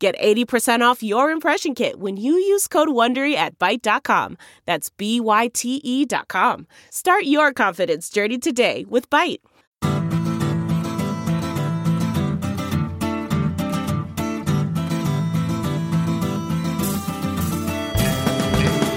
Get 80% off your impression kit when you use code WONDERY at Byte.com. That's B-Y-T-E dot com. Start your confidence journey today with Byte.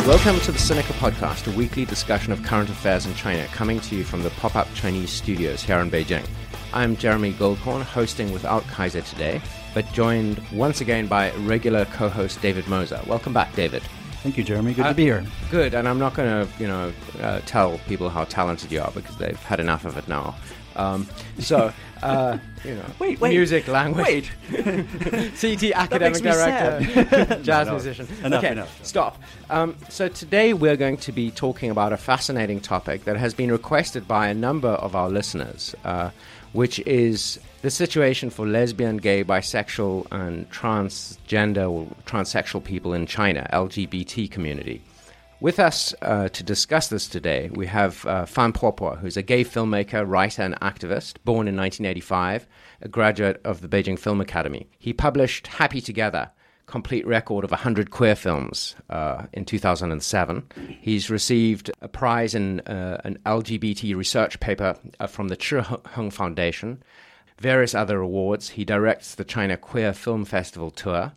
Welcome to the Sinica Podcast, a weekly discussion of current affairs in China, coming to you from the pop up Chinese studios here in Beijing. I'm Jeremy Goldkorn, hosting without Kaiser today, but joined once again by regular co host David Moser. Welcome back, David. Thank you, Jeremy. Good Uh, to be here. Good, and I'm not going to, you know, uh, tell people how talented you are because they've had enough of it now. Um, so, uh, you know, Wait, wait, music, language, Wait. CET academic director, jazz No, no. musician. Enough, okay, enough. stop. Um, so today we're going to be talking about a fascinating topic that has been requested by a number of our listeners, uh, which is the situation for lesbian, gay, bisexual, and transgender or transsexual people in China, LGBT community. With us uh, to discuss this today, we have uh, Fan Popo, who's a gay filmmaker, writer, and activist, born in 1985, a graduate of the Beijing Film Academy. He published Happy Together, complete record of 100 queer films uh, in 2007. He's received a prize in uh, an LGBT research paper uh, from the Chi Heng Foundation, various other awards. He directs the China Queer Film Festival tour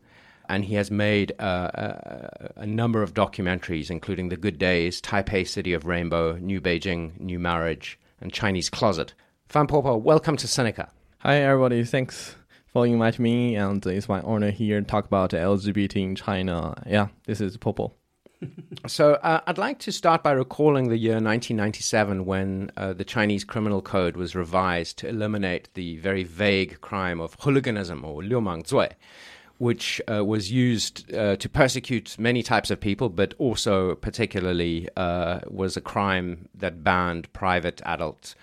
and he has made uh, a, a, number of documentaries, including The Good Days, Taipei City of Rainbow, New Beijing, New Marriage, and Chinese Closet. Fan Popo, welcome to Sinica. Hi, everybody. Thanks for inviting me, and it's my honor here to talk about LGBT in China. Yeah, this is Popo. so uh, I'd like to start by recalling the year 1997 when uh, the Chinese Criminal Code was revised to eliminate the very vague crime of hooliganism or liumangzui. Which uh, was used uh, to persecute many types of people, but also particularly uh, was a crime that banned private adult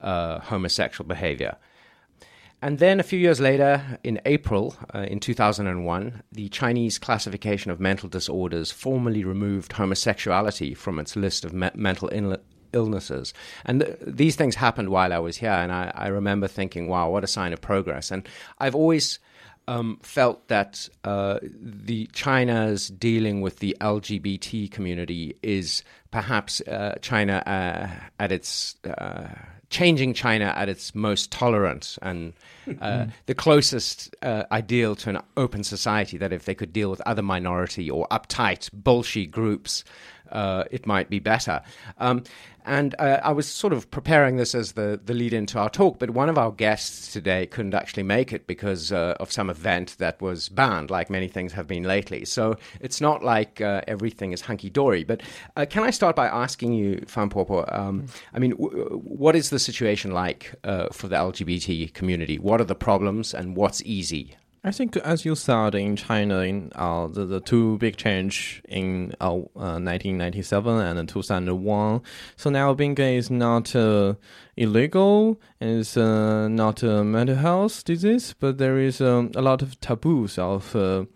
uh, homosexual behavior. And then a few years later, in April uh, in 2001, the Chinese classification of mental disorders formally removed homosexuality from its list of me- mental Ill- illnesses. And th- these things happened while I was here, and I, I remember thinking, wow, what a sign of progress. And I've always um, felt that uh, the China's dealing with the LGBT community is perhaps uh, China uh, at its uh, changing China at its most tolerant and uh, the closest uh, ideal to an open society. That if they could deal with other minority or uptight bullshit groups, uh, it might be better. Um, and uh, I was sort of preparing this as the, the lead into our talk, but one of our guests today couldn't actually make it because uh, of some event that was banned, like many things have been lately. So it's not like uh, everything is hunky dory. But uh, can I start by asking you, Fan Popo, um, I mean, w- what is the situation like uh, for the LGBT community? What are the problems and what's easy? I think, as you said in China, in uh, the, the two big change in uh, uh, 1997 and 2001. So now being gay is not uh, illegal, it's uh, not a mental health disease, but there is um, a lot of taboos of uh,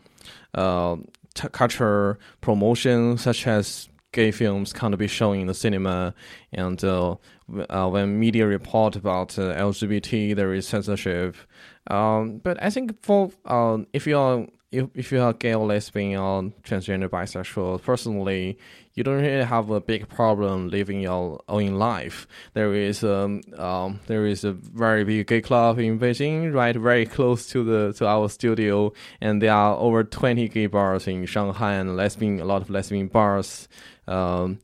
uh, culture promotion, such as gay films can't be shown in the cinema, and uh, uh, when media report about uh, LGBT, there is censorship. Um, but I think for um, if you are if, if you are gay or lesbian or transgender, bisexual, personally, you don't really have a big problem living your own life. There is um, um there is a very big gay club in Beijing, right, very close to the to our studio, and there are over twenty gay bars in Shanghai and lesbian a lot of lesbian bars. Um,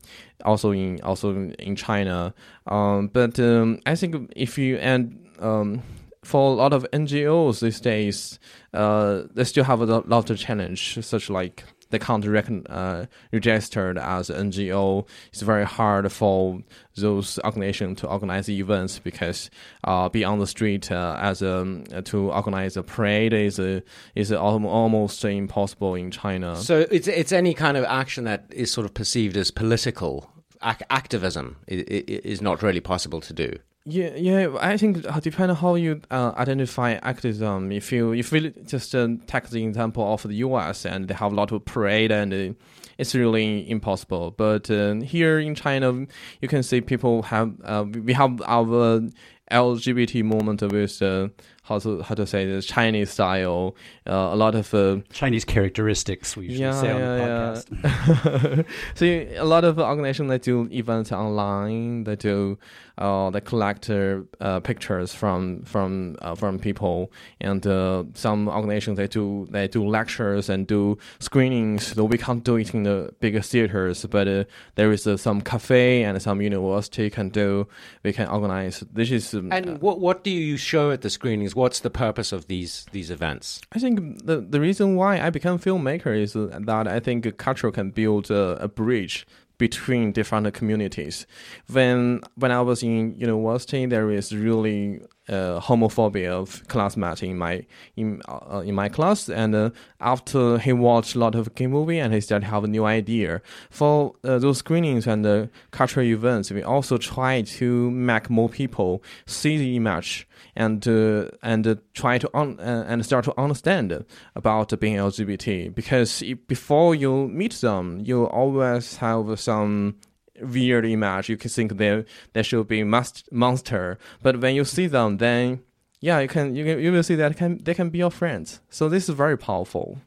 also in also in China, um, but um, I think if you and um, for a lot of NGOs these days, uh, they still have a lot of challenge, such like they can't recon, uh, registered as NGO. It's very hard for those organizations to organize events because uh, be on the street uh, as a to organize a parade is a, is a almost impossible in China. So it's it's any kind of action that is sort of perceived as political ac- activism is, is not really possible to do. Yeah, yeah. I think uh, depending on how you uh, identify activism. If you if you just uh, take the example of the U.S. and they have a lot of parade and uh, it's really impossible. But uh, here in China, you can see people have uh, we have our LGBT movement with uh, how to how to say this Chinese style, uh, a lot of uh, Chinese characteristics. We usually yeah, say on yeah, the podcast. yeah. so a lot of organizations that do events online, they do uh, they collect uh, pictures from from uh, from people, and uh, some organizations they do they do lectures and do screenings. Though we can't do it in the bigger theaters, but uh, there is uh, some cafe and some university can do. We can organize. This is um, And what what do you show at the screenings? What's the purpose of these these events? I think the the reason why I became filmmaker is that I think culture can build a, a bridge between different communities. When when I was in university, there is really uh, homophobia of classmate in my in uh, in my class, and uh, after he watched a lot of gay movie and he started have a new idea for uh, those screenings and cultural events. We also try to make more people see the image and uh, and try to un- uh, and start to understand about being LGBT because before you meet them, you always have some weird image. You can think they they should be must monster, but when you see them, then yeah, you can you can, you will see that can they can be your friends. So this is very powerful.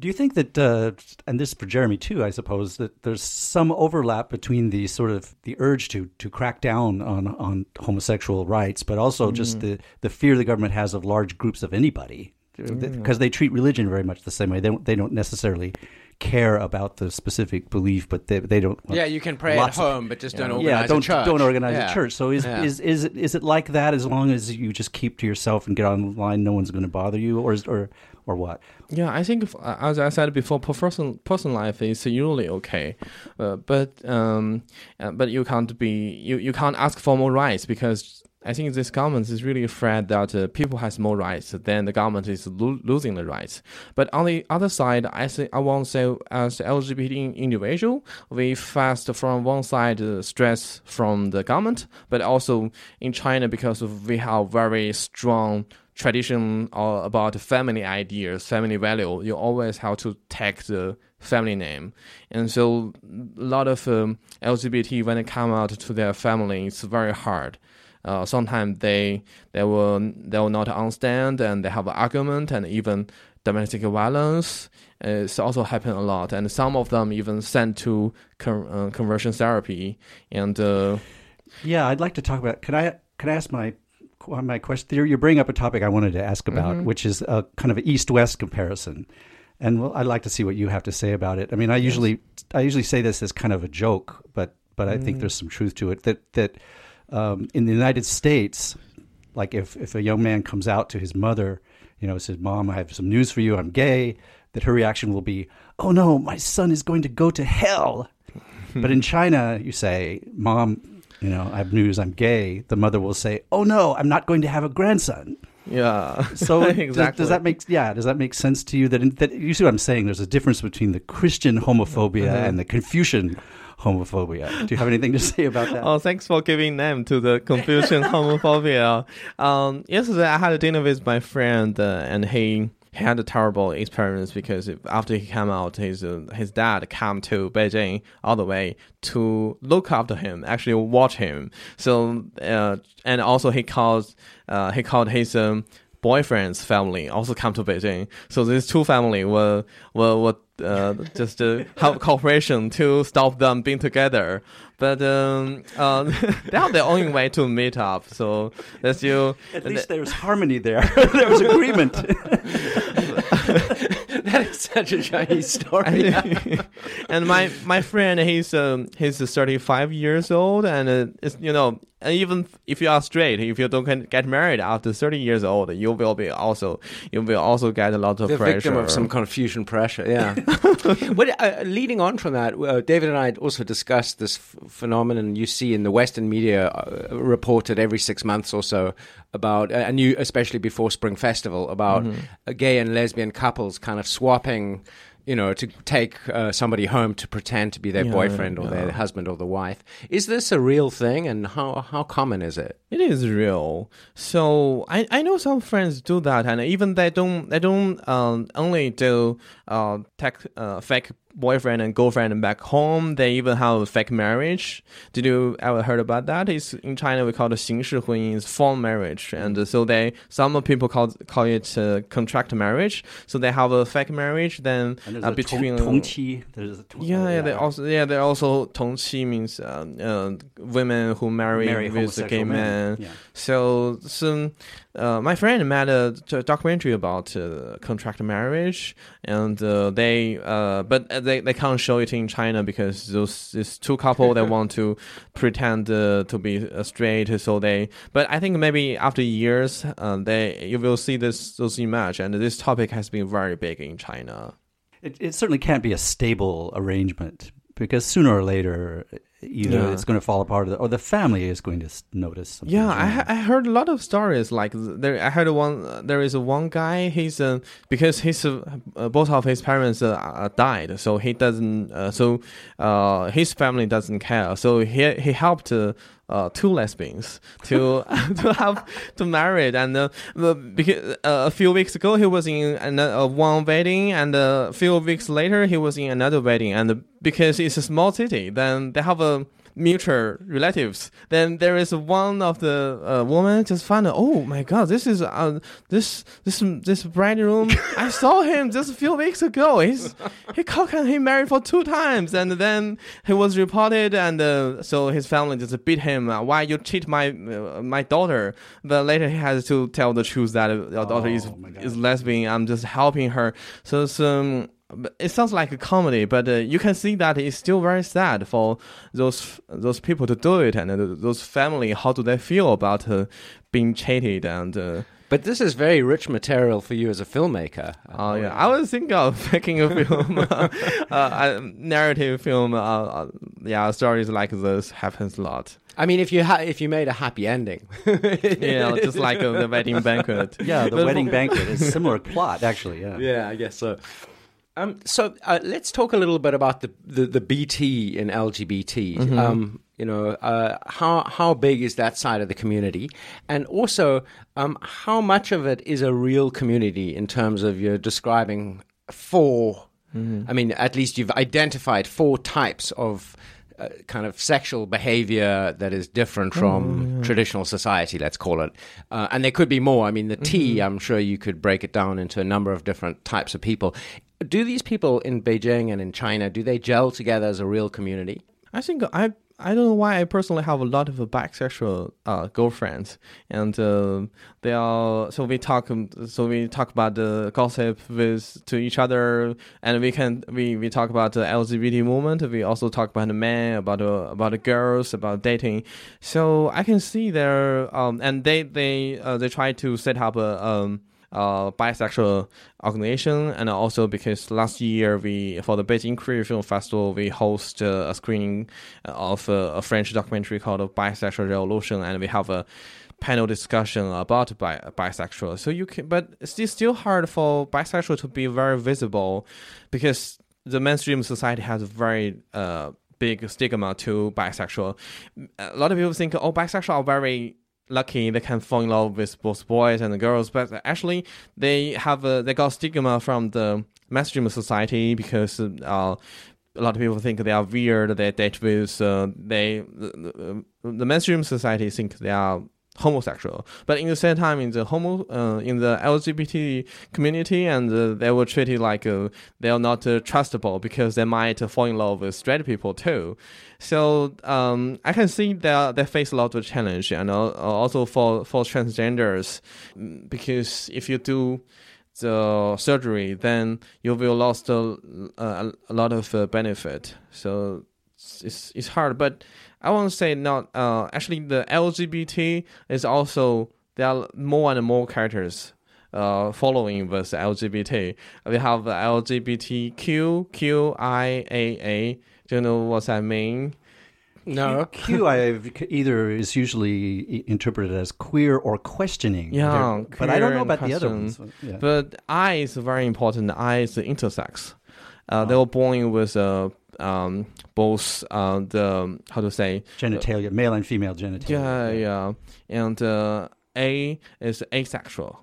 Do you think that, uh, and this is for Jeremy too, I suppose, that there's some overlap between the sort of the urge to to crack down on on homosexual rights, but also just the the fear the government has of large groups of anybody, because they treat religion very much the same way. They don't, they don't necessarily care about the specific belief, but they they don't. Yeah, you can pray at lots of- home, but just don't organize yeah, don't a church. don't organize Yeah. a church. So is Yeah. is is it is it like that? As long as you just keep to yourself and get online, no one's going to bother you, or is, or or what? Yeah, I think if, as I said before, personal personal life is usually okay, uh, but um, uh, but you can't be you, you can't ask for more rights because I think this government is really afraid that uh, people has more rights, then the government is lo- losing the rights. But on the other side, I I want to say as LGBT individual, we face from one side uh, stress from the government, but also in China because we have very strong tradition uh, about family ideas, family value, you always have to take the family name. And so a lot of um, LGBT, when they come out to their family, it's very hard. Uh, sometimes they they will they will not understand and they have an argument and even domestic violence. It's also happen a lot, and some of them even sent to con- uh, conversion therapy. And uh, Yeah, I'd like to talk about. Can I can I ask my my question? You're, you're bringing up a topic I wanted to ask about, which is a kind of east west comparison. And well, I'd like to see what you have to say about it. I mean, I usually I usually say this as kind of a joke, but but I think there's some truth to it. That that um, in the United States, like if if a young man comes out to his mother, you know, says, "Mom, I have some news for you. I'm gay." That her reaction will be, "Oh no, my son is going to go to hell." but in China, you say, "Mom, you know, I have news. I'm gay." The mother will say, "Oh no, I'm not going to have a grandson." yeah, So does- exactly. does, that make yeah? Does that make sense to you? That, that you see what I'm saying? There's a difference between the Christian homophobia Uh-huh. and the Confucian homophobia. Do you have anything to say about that? Oh, thanks for giving name to the Confucian homophobia. Um, yesterday I had a dinner with my friend, uh, and he he had a terrible experience because after he came out, his uh, his dad came to Beijing all the way to look after him, actually watch him. So uh, and also he called uh, he called his um, boyfriend's family also come to Beijing. So these two family were were, were uh, just uh, have cooperation to stop them being together. But um, uh, they are the only way to meet up. So that's you. At least there's harmony there. there was agreement. that is such a Chinese story. and my my friend, he's um he's 35 years old, and uh, it's, you know and even if you are straight, if you don't get married after 30 years old, you will be also you will also get a lot of the pressure. victim of some confusion pressure. Yeah. but uh, leading on from that, uh, David and I also discussed this f- phenomenon you see in the Western media uh, reported every six months or so about, and you especially before Spring Festival, about uh, gay and lesbian couples kind of swapping. You know, to take uh, somebody home to pretend to be their Yeah, boyfriend or their husband or the wife. Is this a real thing, and how how common is it? It is real. So I, I know some friends do that, and even they don't they don't um, only do uh, tech, uh fake boyfriend and girlfriend back home. They even have a fake marriage. Did you ever heard about that? It's in China we call it 形式婚姻, form marriage, and so they some people call call it uh, contract marriage. So they have a fake marriage then uh, between 同妻, there's a tong, yeah, yeah, they also yeah they also 同妻 means uh, uh, women who marry, marry with gay men. Yeah. So some uh, my friend made a documentary about uh, contract marriage, and uh, they uh, but they, they can't show it in China because those these two couple they want to pretend uh, to be uh, straight. So they, but I think maybe after years, uh, they you will see this those image, and this topic has been very big in China. It, it certainly can't be a stable arrangement because sooner or later, either Yeah. it's going to fall apart or the, family is going to notice. Something Yeah, I, I heard a lot of stories like there. I heard one. There is one guy. He's uh, because his uh, uh, both of his parents uh, uh, died, so he doesn't. Uh, so uh, his family doesn't care. So he he helped. Uh, uh, two lesbians to to have to marry and uh, because uh, a few weeks ago he was in another, uh, one wedding and a few weeks later he was in another wedding. And uh, because it's a small city then they have a mutual relatives. Then there is one of the uh, woman just found out, oh my god, this is uh, this this this bridegroom. I saw him just a few weeks ago. He's he can he married for two times? And then he was reported, and uh, so his family just beat him. Uh, Why you cheat my uh, my daughter? But later he has to tell the truth that uh, your daughter is Oh, God. is lesbian. I'm just helping her. So some. But it sounds like a comedy, but uh, you can see that it's still very sad for those those people to do it, and uh, those family. How do they feel about uh, being cheated? And uh, But this is very rich material for you as a filmmaker. oh yeah, I was thinking of making a film, uh, a narrative film. Uh, uh, yeah, stories like this happens a lot. I mean, if you ha- if you made a happy ending, Yeah, just like uh, the wedding banquet. Yeah, the wedding banquet is similar plot, actually. Yeah. yeah, I guess so. Um, so uh, let's talk a little bit about the, the, the BT in LGBT. Um, you know, uh, how how big is that side of the community, and also um, how much of it is a real community in terms of you're describing four. I mean, at least you've identified four types of. Uh, kind of sexual behavior that is different from traditional society, let's call it. Uh, and there could be more. I mean, the T, I'm sure you could break it down into a number of different types of people. Do these people in Beijing and in China, do they gel together as a real community? I think I I don't know why I personally have a lot of uh, bisexual uh, girlfriends, and uh, they are so we talk um, so we talk about the gossip with to each other, and we can we, we talk about the LGBT movement. We also talk about the men, about the about the girls, about dating. So I can see there, um, and they they uh, they try to set up a um uh, bisexual organization, and also because last year we for the Beijing Queer Film Festival we host uh, a screening of a French documentary called Bisexual Revolution, and we have a panel discussion about bi- bisexual. So you can, but it's still hard for bisexual to be very visible because the mainstream society has a very uh big stigma to bisexual. A lot of people think, oh, bisexual are very lucky they can fall in love with both boys and girls, but actually they have a, they got stigma from the mainstream society because uh, a lot of people think they are weird. They date with uh, they the, the, mainstream society think they are homosexual, but in the same time in the homo uh, in the LGBT community, and uh, they were treated like uh, they are not uh, trustable because they might fall in love with straight people too. So um, I can see that they face a lot of challenge, and al- also for for transgenders, because if you do the surgery, then you will lost a, a, a lot of uh, benefit. So it's it's hard. But I want to say not. Uh, actually, the LGBT is also there are more and more characters. Uh, following with LGBT, we have the LGBTQ, QIAA. Do you know what I mean? No. Q, I either is usually interpreted as queer or questioning. Yeah, There- but I don't know and about the other ones. Yeah. But I is very important. I is the intersex. Uh, They were born with uh, um, both uh, the how to say genitalia, male and female genitalia. yeah yeah, and uh, A is asexual,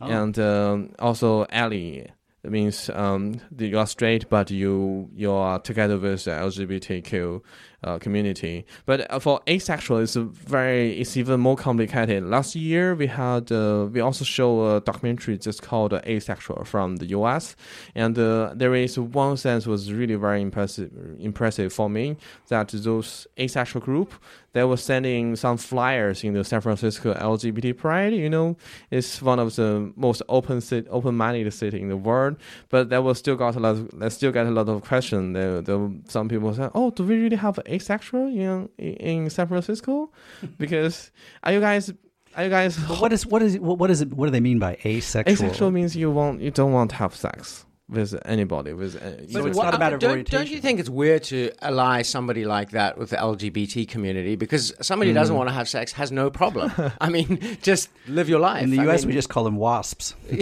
Oh. and um, also ally. It means um, you are straight, but you you are together with the LGBTQ uh, community. But uh, for asexual, it's very it's even more complicated. Last year we had uh, we also show a documentary just called Asexual from the U.S. and uh, there is one sense was really very impressive impressive for me that those asexual group they were sending some flyers in the San Francisco LGBT Pride. You know, it's one of the most open open-minded city in the world. But there was still got a lot. Of, they still get a lot of question. There, there some people said, "Oh, do we really have asexual you know, in San Francisco?" because are you guys are you guys But what is what is what is it? What do they mean by asexual? asexual means you won't you don't want to have sex with anybody with. Uh, So you- it's not a matter of don't. Don't you think it's weird to ally somebody like that with the LGBT community? Because somebody who doesn't want to have sex has no problem. I mean, just live your life. In the I U.S., mean, we just call them wasps. but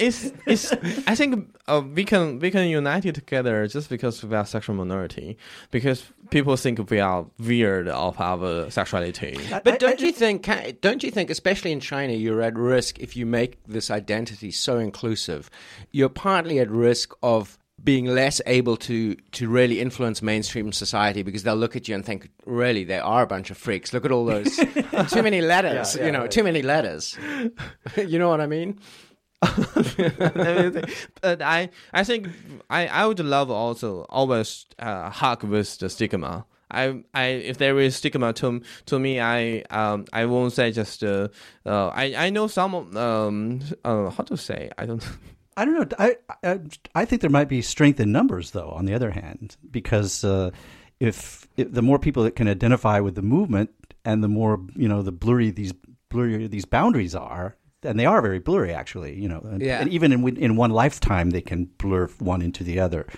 it's it's. I think uh, we can we can unite it together just because we are sexual minority. Because people think we are weird of our sexuality. But don't you think? ca- Don't you think, especially in China, you're at risk if you make this identity so inclusive? You're partly at risk of being less able to to really influence mainstream society because they'll look at you and think, really, they are a bunch of freaks. Look at all those too many letters. you know, too many letters. you know what I mean? but I I think I, I would love also always uh, hug with the stigma. I, I if there is stigma to to me I um I won't say just uh, uh I I know some um uh how to say I don't I don't know. I, I I think there might be strength in numbers, though. On the other hand, because uh, if, if the more people that can identify with the movement, and the more you know, the blurry these blurry these boundaries are, and they are very blurry, actually. You know, and, Yeah. and even in in one lifetime, they can blur one into the other.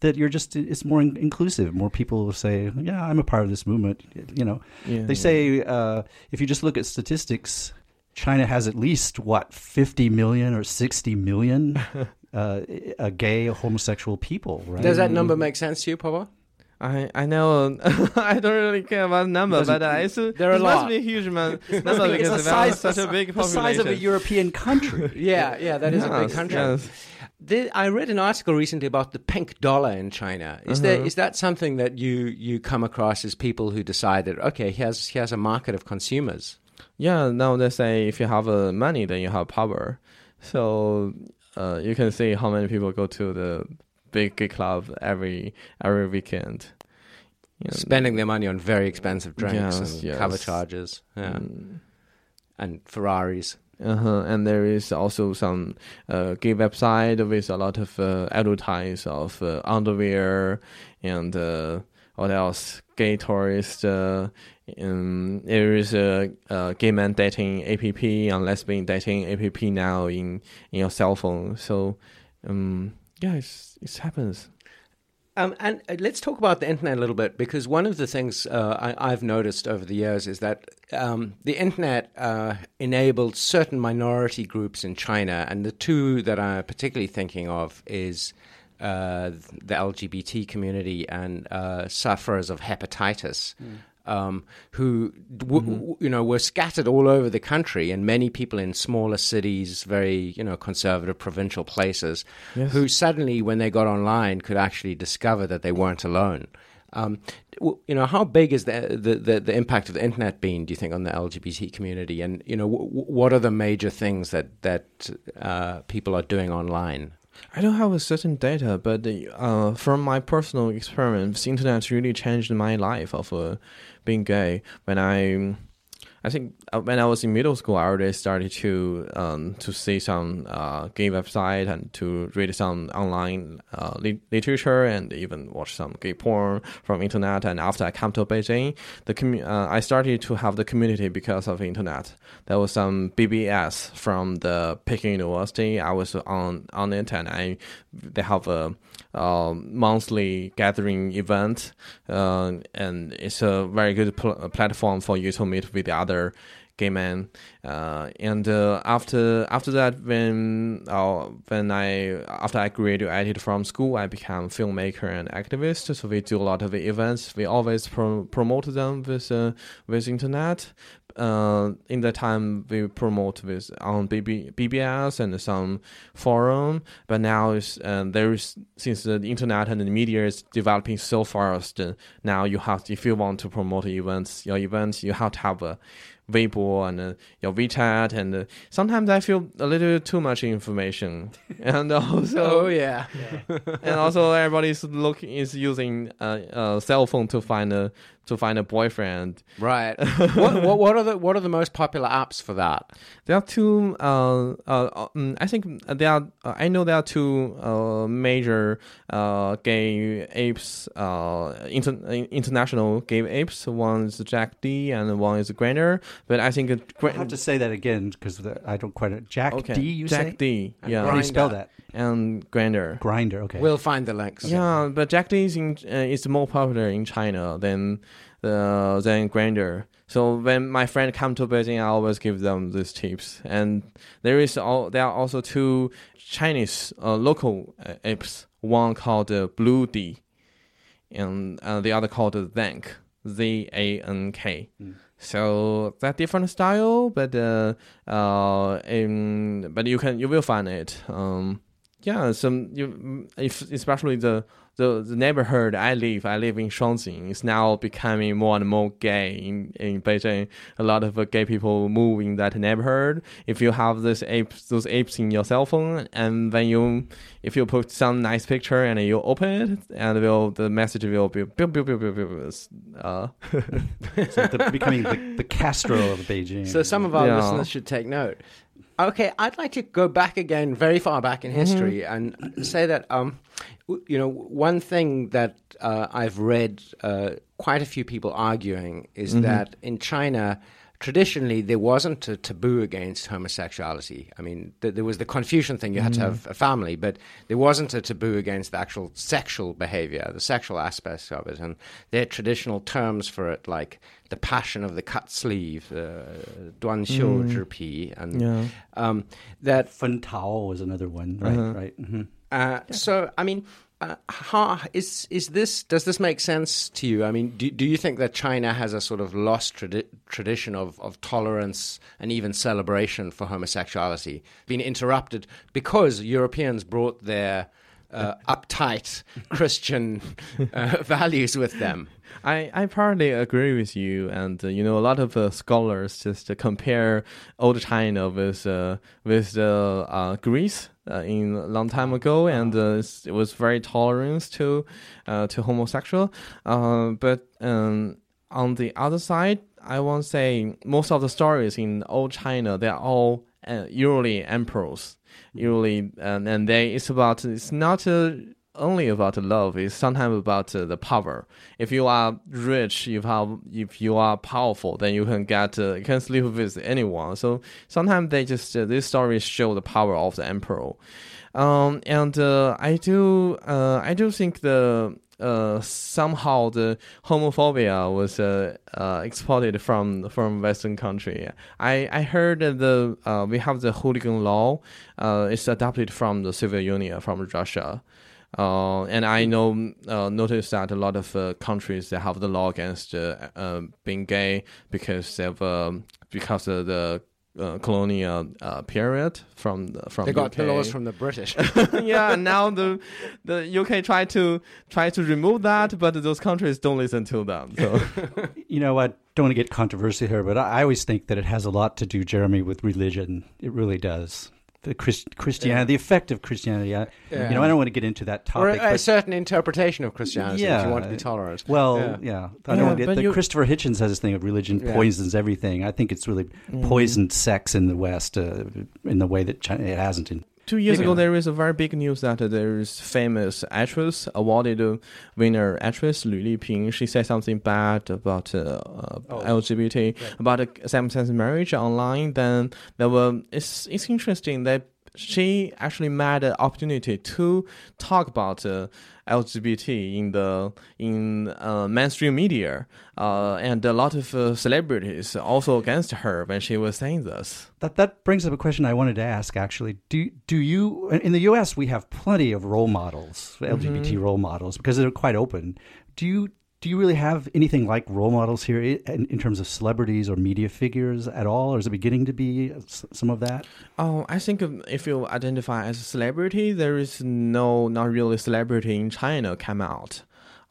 That you're just it's more in- inclusive. More people will say, "Yeah, I'm a part of this movement." You know, Yeah. they say uh, if you just look at statistics, China has at least what 50 million or 60 million uh, uh, gay homosexual people, right? Does that number make sense to you, Papa? I I know I don't really care about the number but uh, it's a, There are a it must be a huge amount number It's because the size, such a big the size of a European country. Yeah, yeah, that is a big country. yes. I read an article recently about the pink dollar in China. Is there is that something that you you come across as people who decide that okay, here's here's a market of consumers? Yeah, now they say if you have uh, money, then you have power. So uh, you can see how many people go to the big gay club every every weekend. You know, Spending their money on very expensive drinks Yes, and yes. cover charges, yeah. mm, and Ferraris. uh-huh. And there is also some uh, gay website with a lot of uh, advertise of uh, underwear and uh, what else? Gay tourist. Uh, um, there is a, a gay man dating app and lesbian dating app now in in your cell phone. So, um, yeah, it's, it happens. Um, and uh, let's talk about the internet a little bit because one of the things uh, I, I've noticed over the years is that um, the internet uh, enabled certain minority groups in China, and the two that I'm particularly thinking of is uh, the LGBT community and uh, sufferers of hepatitis. Um, who w- w- you know were scattered all over the country, and many people in smaller cities, very you know conservative provincial places, who suddenly, when they got online, could actually discover that they weren't alone. Um, w- you know, how big is the, the the the impact of the internet been? Do you think on the LGBT community, and you know, what are the major things that that uh, people are doing online? I don't have a certain data, but uh, from my personal experience, the internet really changed my life of uh, being gay. When I I think uh, when I was in middle school, I already started to um, to see some uh, gay website and to read some online uh, li- literature and even watch some gay porn from internet. And after I come to Beijing, the commu- uh, I started to have the community because of internet. There was some BBS from the Peking University. I was on on it, and I they have a um, monthly gathering event, uh, and it's a very good pl- platform for you to meet with the other gay men. Uh, and uh, after after that, when uh, when I after I graduated from school, I became filmmaker and activist. So we do a lot of events. We always pro- promote them with uh, with internet uh, in the time we promote with on BB, BBS and some forum, but now is uh, there is since the internet and the media is developing so fast. Uh, now you have if you want to promote events, your events, you have to have a Weibo and uh, your WeChat, and uh, sometimes I feel a little too much information, and also Oh yeah. and also everybody is looking is using a, a cell phone to find a to find a boyfriend. Right. what, what what are the what are the most popular apps for that? There are two. Uh, uh, um, I think there are. Uh, I know there are two uh, major uh, gay apes. Uh, inter- international gay apes. One is Jack'd, and one is Grindr. But I think it- I have to say that again because I don't quite. Jack okay. D, you Jack say? D. Yeah, How do you spell that? and Grindr. Grindr. Okay. We'll find the links. Yeah, but Jack'd is in, uh, is more popular in China than the than Grindr. So when my friend come to Beijing, I always give them these tips. And there is all there are also two Chinese uh, local uh, apps. One called uh, Blued, and uh, the other called the Zank. Z A N K. So that different style, but uh, uh, in, but you can you will find it. Um, yeah, some you if especially the, the the neighborhood I live, I live in Shuangjing. is now becoming more and more gay in in Beijing. A lot of uh, gay people move in that neighborhood. If you have this apes, those apes in your cell phone, and then you if you put some nice picture and you open it, and will the message will be uh, so the, becoming the, the Castro of Beijing. So some of our Yeah. listeners should take note. Okay, I'd like to go back again, very far back in history, and say that um, w- you know one thing that uh, I've read uh, quite a few people arguing is that in China. Traditionally, there wasn't a taboo against homosexuality. I mean, th- there was the Confucian thing; you had to have a family, but there wasn't a taboo against the actual sexual behavior, the sexual aspects of it. And there are traditional terms for it, like the passion of the cut sleeve, uh, duan xiu zhi pi, and Yeah. um, that. Fen Tao was another one. Right. Right. hmm Uh, So, I mean, uh, how, is is this? Does this make sense to you? I mean, do do you think that China has a sort of lost tradi- tradition of of tolerance and even celebration for homosexuality, been interrupted because Europeans brought their uh, uptight Christian uh, values with them? I, I partly agree with you, and uh, you know a lot of uh, scholars just uh, compare old China with uh, with uh, uh, Greece uh, in a long time ago, and uh, it was very tolerant to uh, to homosexual. Uh, but um, on the other side, I won't say most of the stories in old China they are all uh, usually emperors, usually, and, and they it's about it's not. Uh, only about love. It's sometimes about uh, the power. If you are rich, if have, if you are powerful, then you can get uh, you can sleep with anyone. So sometimes they just uh, these stories show the power of the emperor. Um, and uh, I do uh, I do think the uh, somehow the homophobia was uh, uh, exported from from Western country. I I heard the uh, we have the hooligan law. Uh, it's adopted from the Soviet Union from Russia. Uh, and I know uh, noticed that a lot of uh, countries they have the law against uh, uh, being gay because of um, because of the uh, colonial uh, period from the, from They got the laws from the British. yeah, and now the the UK try to try to remove that, but those countries don't listen to them. So You know, I don't want to get controversial here, but I, I always think that it has a lot to do, Jeremy, with religion. It really does. The Christ, Christianity, the effect of Christianity. I, Yeah. You know, I don't want to get into that topic. a, a but, certain interpretation of Christianity if you want to be tolerant. Well, Yeah. yeah. I don't. but the Christopher Hitchens has this thing of religion Yeah. poisons everything. I think it's really Mm. poisoned sex in the West uh, in the way that China, it hasn't in. Two years ago, there is a very big news that there is famous actress, awarded winner actress Lu Liping. She said something bad about uh, uh, Oh. LGBT, about uh, same-sex marriage online. Then there were. It's it's interesting that she actually made an opportunity to talk about uh, LGBT in the in uh, mainstream media, uh, and a lot of uh, celebrities also against her when she was saying this. That that brings up a question I wanted to ask. Actually, do do you in the U.S. we have plenty of role models, LGBT Mm-hmm. role models, because they're quite open. Do you do you really have anything like role models here in, in terms of celebrities or media figures at all, or is it beginning to be uh, some of that? Oh, I think if you identify as a celebrity, there is no, not really celebrity in China come out.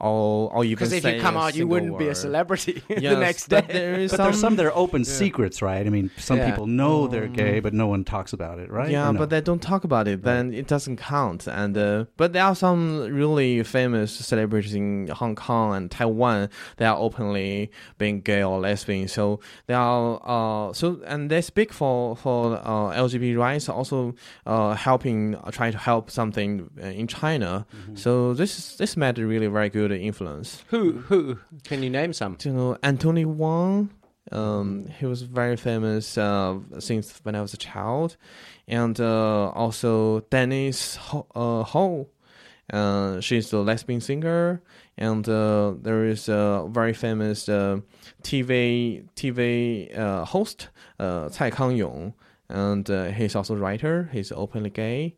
Or, or even Because if you come out, you wouldn't be a word. celebrity the Yes, next but day. there is But some, there's some that are open secrets, right? I mean, some Yeah. people know they're gay, but no one talks about it, right? Yeah, no? but they don't talk about it. Then it doesn't count. And uh, but there are some really famous celebrities in Hong Kong and Taiwan. They are openly being gay or lesbian. So they are uh so and they speak for for uh, LGBT rights. Also uh helping uh, trying to help something uh, in China. Mm-hmm. So this is this made a really very good influence. who who can you name some? Do you know Anthony Wong? Um, he was very famous uh, since when I was a child, and uh, also Denise Ho. Uh, Ho. Uh, she's a lesbian singer, and uh, there is a very famous uh, TV TV uh, host, uh, Cai Kangyong, and uh, he's also a writer. He's openly gay.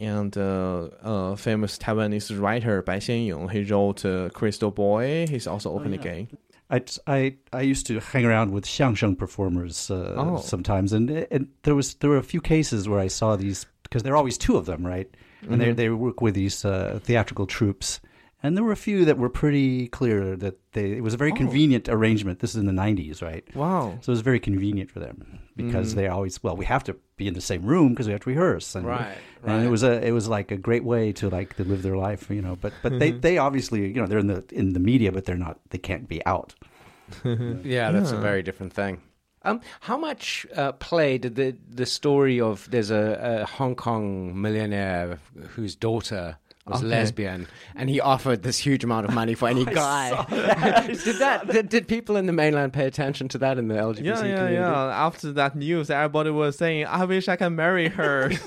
And uh, uh, famous Taiwanese writer Bai Xianyong, he wrote uh, Crystal Boy. He's also openly yeah. gay. I, I, I used to hang around with xiangsheng performers uh, Oh. sometimes, and, and there was there were a few cases where I saw these because there are always two of them, right? And they they work with these uh, theatrical troops, and there were a few that were pretty clear that they it was a very convenient arrangement. This is in the '90s, right? Wow. So it was very convenient for them because they always well we have to be in the same room because we have to rehearse. And Right, and it was a it was like a great way to like to live their life you know. But but they they obviously you know they're in the in the media but they're not they can't be out. Yeah, that's a very different thing. Um, how much uh, play did the the story of there's a, a Hong Kong millionaire whose daughter was Okay. lesbian, and he offered this huge amount of money for any guy. did that? Did, did people in the mainland pay attention to that in the LGBT Yeah, yeah, community? yeah. After that news, everybody was saying, "I wish I can marry her."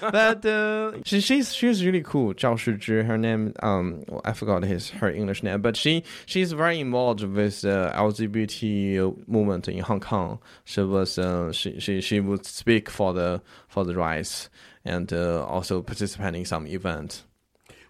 but uh, she, she's she's really cool. Zhao Shizhi, her name, um, I forgot his her English name, but she she's very involved with the LGBT movement in Hong Kong. She was uh, she she she would speak for the for the rights and uh, also participate in some event.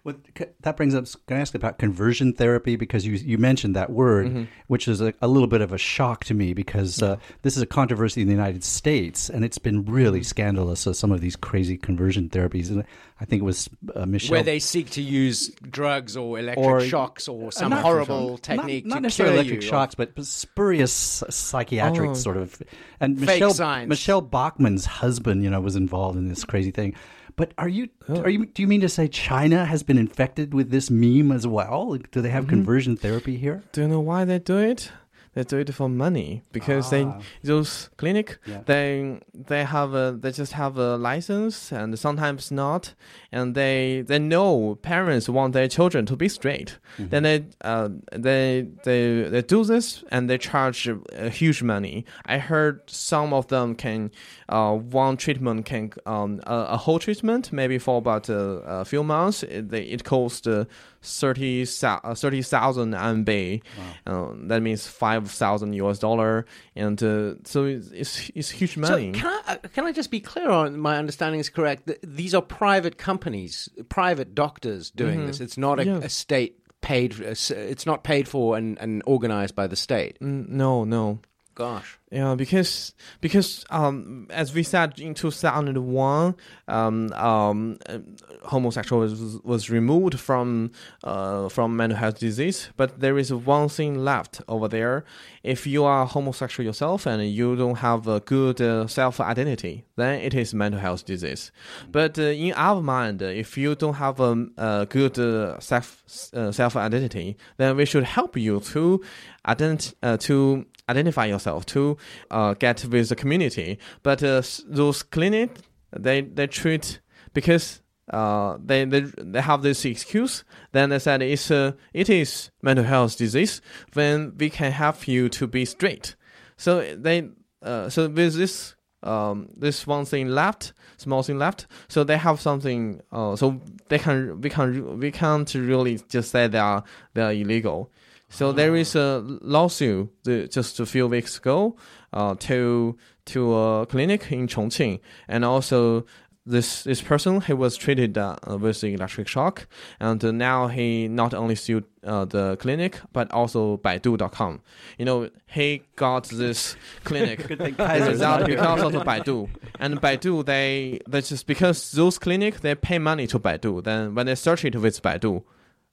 Well, that brings up. Can I ask about conversion therapy? Because you you mentioned that word, which is a, a little bit of a shock to me because uh, this is a controversy in the United States, and it's been really scandalous. Uh, some of these crazy conversion therapies, and I think it was uh, Michelle. Where they seek to use drugs or electric Or- shocks or some Uh, not- horrible not- technique not, to necessarily electric you. shocks, but but spurious psychiatric Oh. sort of. And Michelle. Michelle Bachmann's husband, you know, was involved in this crazy thing. But are you are you do you mean to say China has been infected with this meme as well? Do they have mm-hmm. conversion therapy here? Do you know why they do it? They do it for money because they those clinic Yeah. they they have a they just have a license and sometimes not and they they know parents want their children to be straight. Then they uh they they they do this and they charge huge money. I heard some of them can uh one treatment can um a, a whole treatment maybe for about a, a few months. It, they, it costs uh, 30 uh, 30,000 RMB uh, that means 5,000 US dollar and uh, so it's, it's it's huge money So can I uh, can I just be clear on my understanding is correct? That these are private companies, private doctors doing this. It's not a, Yeah. a state paid. It's not paid for and, and organized by the state. Mm, no no Gosh, Yeah, because because um, as we said in two thousand one, um, um, uh, homosexual was, was removed from uh, from mental health disease. But there is one thing left over there. If you are homosexual yourself and you don't have a good uh, self identity, then it is mental health disease. But uh, in our mind, if you don't have a, a good uh, self uh, self identity, then we should help you to ident- uh, to identify yourself to uh, get with the community. But uh, those clinic they they treat because uh, they, they they have this excuse. Then they said it's uh, it is mental health disease. Then we can help you to be straight. So they uh, so with this um, this one thing left, small thing left. So they have something. Uh, so they can we can we can't really just say they are they are illegal. So there is a lawsuit the, just a few weeks ago uh, to to a clinic in Chongqing, and also this this person he was treated uh, with the electric shock, and uh, now he not only sued uh, the clinic but also Baidu.com. You know he got this clinic result because of Baidu, and Baidu they they just because those clinic they pay money to Baidu. Then when they search it with Baidu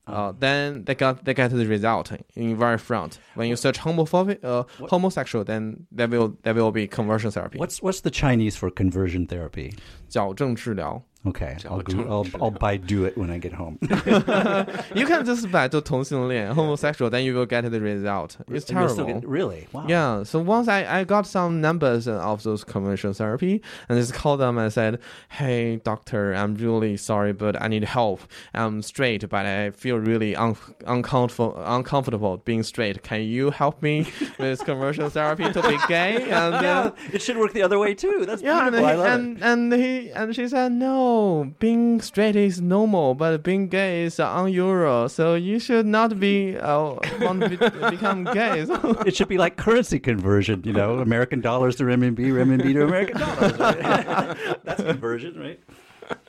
uh, then they got they get the result in very front. When you search homophobic, uh, homosexual, then there will there will be conversion therapy. What's what's the Chinese for conversion therapy? 矫正治疗. Okay, I'll, go, I'll, I'll Baidu it when I get home. you can just Baidu 同性恋 homosexual, then you will get the result. It's terrible. Get, really? Wow. Yeah. So once I, I got some numbers of those conversion therapy and just called them and said, "Hey doctor, I'm really sorry, but I need help. I'm straight, but I feel really un- uncomfortable uncomfortable being straight. Can you help me with conversion therapy to be gay?" And yeah, uh, it should work the other way too. That's yeah, beautiful. And, he, and, and he and she said no being straight is normal, but being gay is unusual. So you should not be uh, want to be, become gay. So. It should be like currency conversion, you know, American dollars to renminbi, renminbi to American dollars. Right? That's conversion, right?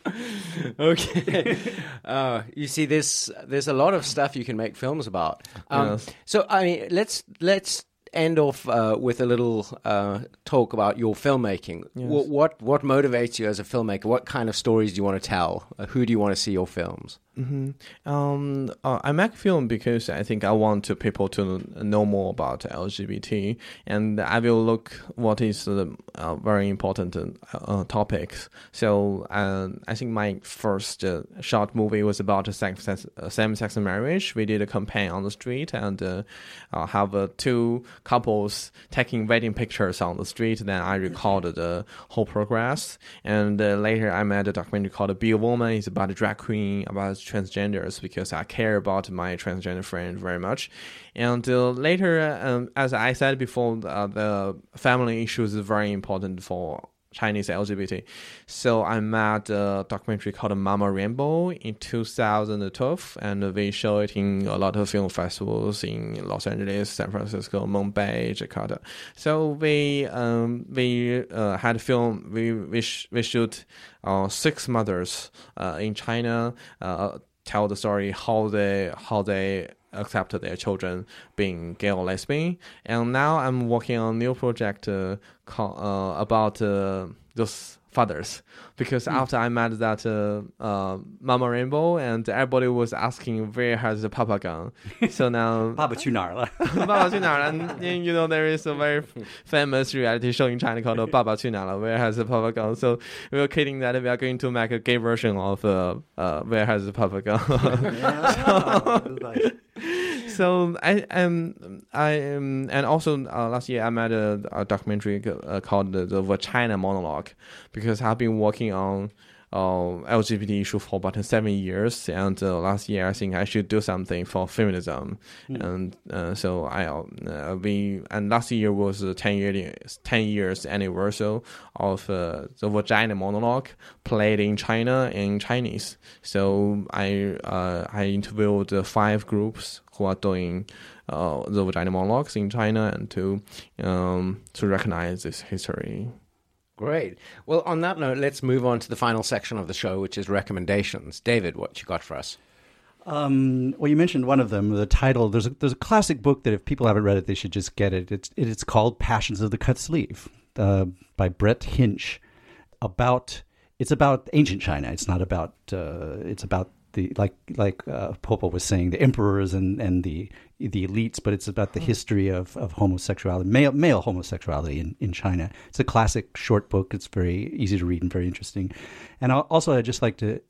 okay. Uh, you see, there's there's a lot of stuff you can make films about. Um, yes. So I mean, let's let's end off uh, with a little uh, talk about your filmmaking. Yes. What, what, what motivates you as a filmmaker? What kind of stories do you want to tell? Uh, who do you want to see your films? Mm-hmm. Um, uh, I make film because I think I want to people to know more about LGBT, and I will look what is the uh, very important uh, topics. So I think my first uh, short movie was about sex, same-sex marriage. We did a campaign on the street and uh, have uh, two couples taking wedding pictures on the street. Then I recorded the whole progress, and later I made a documentary called "Be a Woman." It's about a drag queen about transgenders because I care about my transgender friend very much. And uh, later, um, as I said before, uh, the family issues is very important for Chinese LGBT. So I made a documentary called Mama Rainbow in 2012, and we show it in a lot of film festivals in Los Angeles, San Francisco, Mumbai, Jakarta. So we um, we uh, had film we we sh- we shoot uh, six mothers uh, in China. Uh, tell the story how they how they accept their children being gay or lesbian. And now I'm working on a new project uh, called, uh, about uh, those fathers because mm. after I met that uh, uh, Mama Rainbow and everybody was asking where has the Papa gone. So now Papa 去哪儿了? Papa 去哪儿了? And you know there is a very famous reality show in China called Papa 去哪儿了? Where has the Papa gone? So we were kidding that we are going to make a gay version of uh, uh Where has the Papa gone? so, so I um I um, and also uh, last year I made a, a documentary uh, called the, the China monologue because I've been working on LGBT issue for about seven years, and uh, last year I think I should do something for feminism, mm. and uh, so I uh, we and last year was ten years ten years anniversary of uh, the vagina monologue played in China in Chinese. So I uh, I interviewed five groups who are doing uh, the vagina monologues in China and to um, to recognize this history. Great. Well, on that note, let's move on to the final section of the show, which is recommendations. David, what you got for us? Um, well, you mentioned one of them. The title there's a, there's a classic book that if people haven't read it, they should just get it. It's it, it's called Passions of the Cut Sleeve uh, by Bret Hinsch. About it's about ancient China. It's not about uh, it's about the like like uh, Popo was saying the emperors and, and the the elites, but it's about the history of, of homosexuality, male male homosexuality in, in China. It's a classic short book. It's very easy to read and very interesting. And also, I'd just like to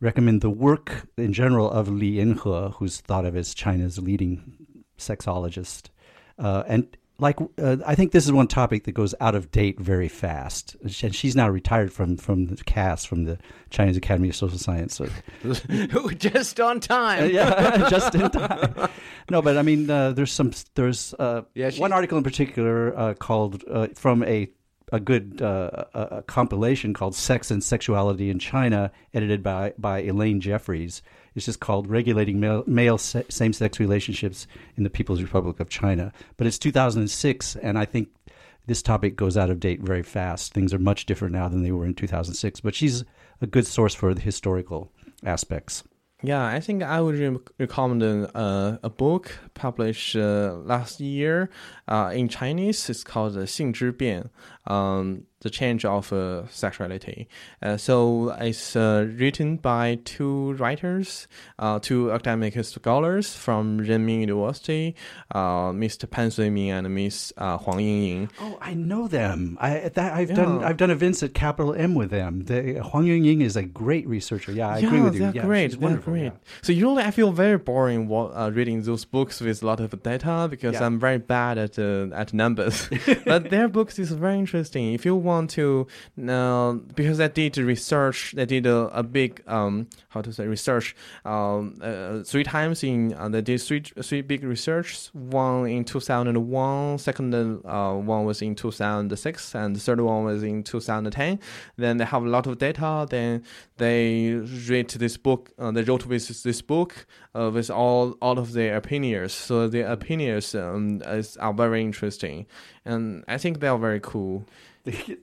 recommend the work in general of Li Yinhe, who's thought of as China's leading sexologist. Uh, and like uh, I think this is one topic that goes out of date very fast, and she's now retired from from the CASS from the Chinese Academy of Social Science. So, just on time. yeah, just in time. No, but I mean, uh, there's some there's uh, Yeah, one article in particular uh, called uh, from a a good uh, a, a compilation called "Sex and Sexuality in China," edited by by Elaine Jeffreys. It's just called "Regulating Male, male Se- Same Sex Relationships in the People's Republic of China." But it's 2006, and I think this topic goes out of date very fast. Things are much different now than they were in 2006. But she's a good source for the historical aspects. Yeah, I think I would re- recommend uh, a book published uh, last year uh, in Chinese. It's called uh, 性之变 um, The Change of uh, Sexuality. Uh, so it's uh, written by two writers, uh, two academic scholars from Renmin University, uh, Mr. Pan Suiming and Miss uh, Huang Yingying. Oh, I know them. I that I've done I've done events at Capital M with them. The, Huang Yingying is a great researcher. Yeah, I yeah, agree with you. They're yeah, great. They're great. yeah. So usually I feel very boring uh, reading those books with a lot of data because Yeah. I'm very bad at uh, at numbers. but their books is very interesting. If you want to, uh, because I did research, I did a, a big um how to say research um uh, three times in uh, they did three three big research. One in 2001, second uh, one was in 2006, and the third one was in 2010. Then they have a lot of data. Then they read this book. Uh, they wrote with this book uh, with all all of their opinions. So their opinions um, is, are very interesting, and I think they are very cool.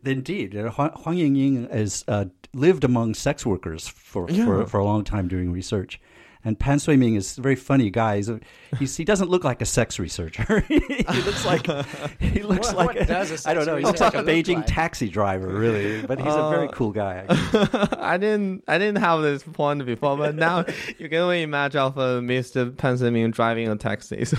Indeed, Uh, Huang, Huang Yingying has uh, lived among sex workers for, Yeah. for for a long time doing research. And Pan Suiming is a very funny guy. He's, a, he's he doesn't look like a sex researcher. he looks like he looks What- like what does a I don't know. He looks like a Beijing like? taxi driver, really. But he's a very Uh, cool guy. I didn't I didn't have this point before, but now you can only imagine of uh, Mr. Pan Suiming driving a taxi. So.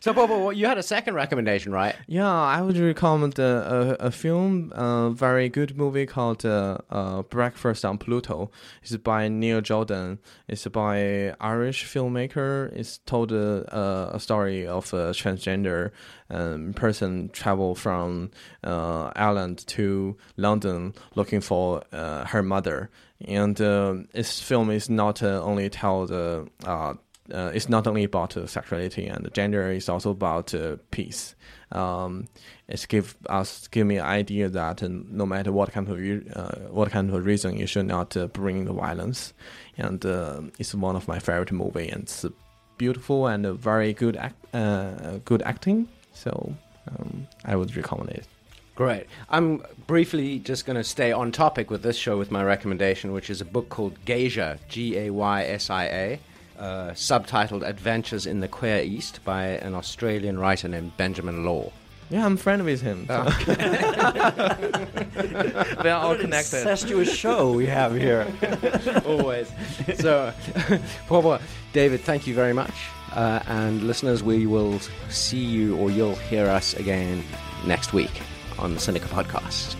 So, Bobo, well, you had a second recommendation, right? Yeah, I would recommend uh, a, a film, a very good movie called uh, uh, Breakfast on Pluto. It's by Neil Jordan. It's by Irish filmmaker. It's told uh, uh, a story of a transgender um, person travel from uh, Ireland to London looking for uh, her mother. And uh, this film is not uh, only tell the uh, it's not only about uh, sexuality and gender. It's also about uh, peace. Um, it's give us give me an idea that uh, no matter what kind of uh, what kind of reason, you should not uh, bring the violence. And it's one of my favorite movie, and it's beautiful and very good act, good acting. So um, I would recommend it. Great. I'm briefly just going to stay on topic with this show with my recommendation, which is a book called Gaysia, G A Y S I A, uh, subtitled Adventures in the Queer East by an Australian writer named Benjamin Law. Yeah, I'm friend with him. so- we are all connected. Incestuous show we have here. Always. so, Bobo, David, thank you very much. Uh, and listeners, we will see you or you'll hear us again next week on the Sinica podcast.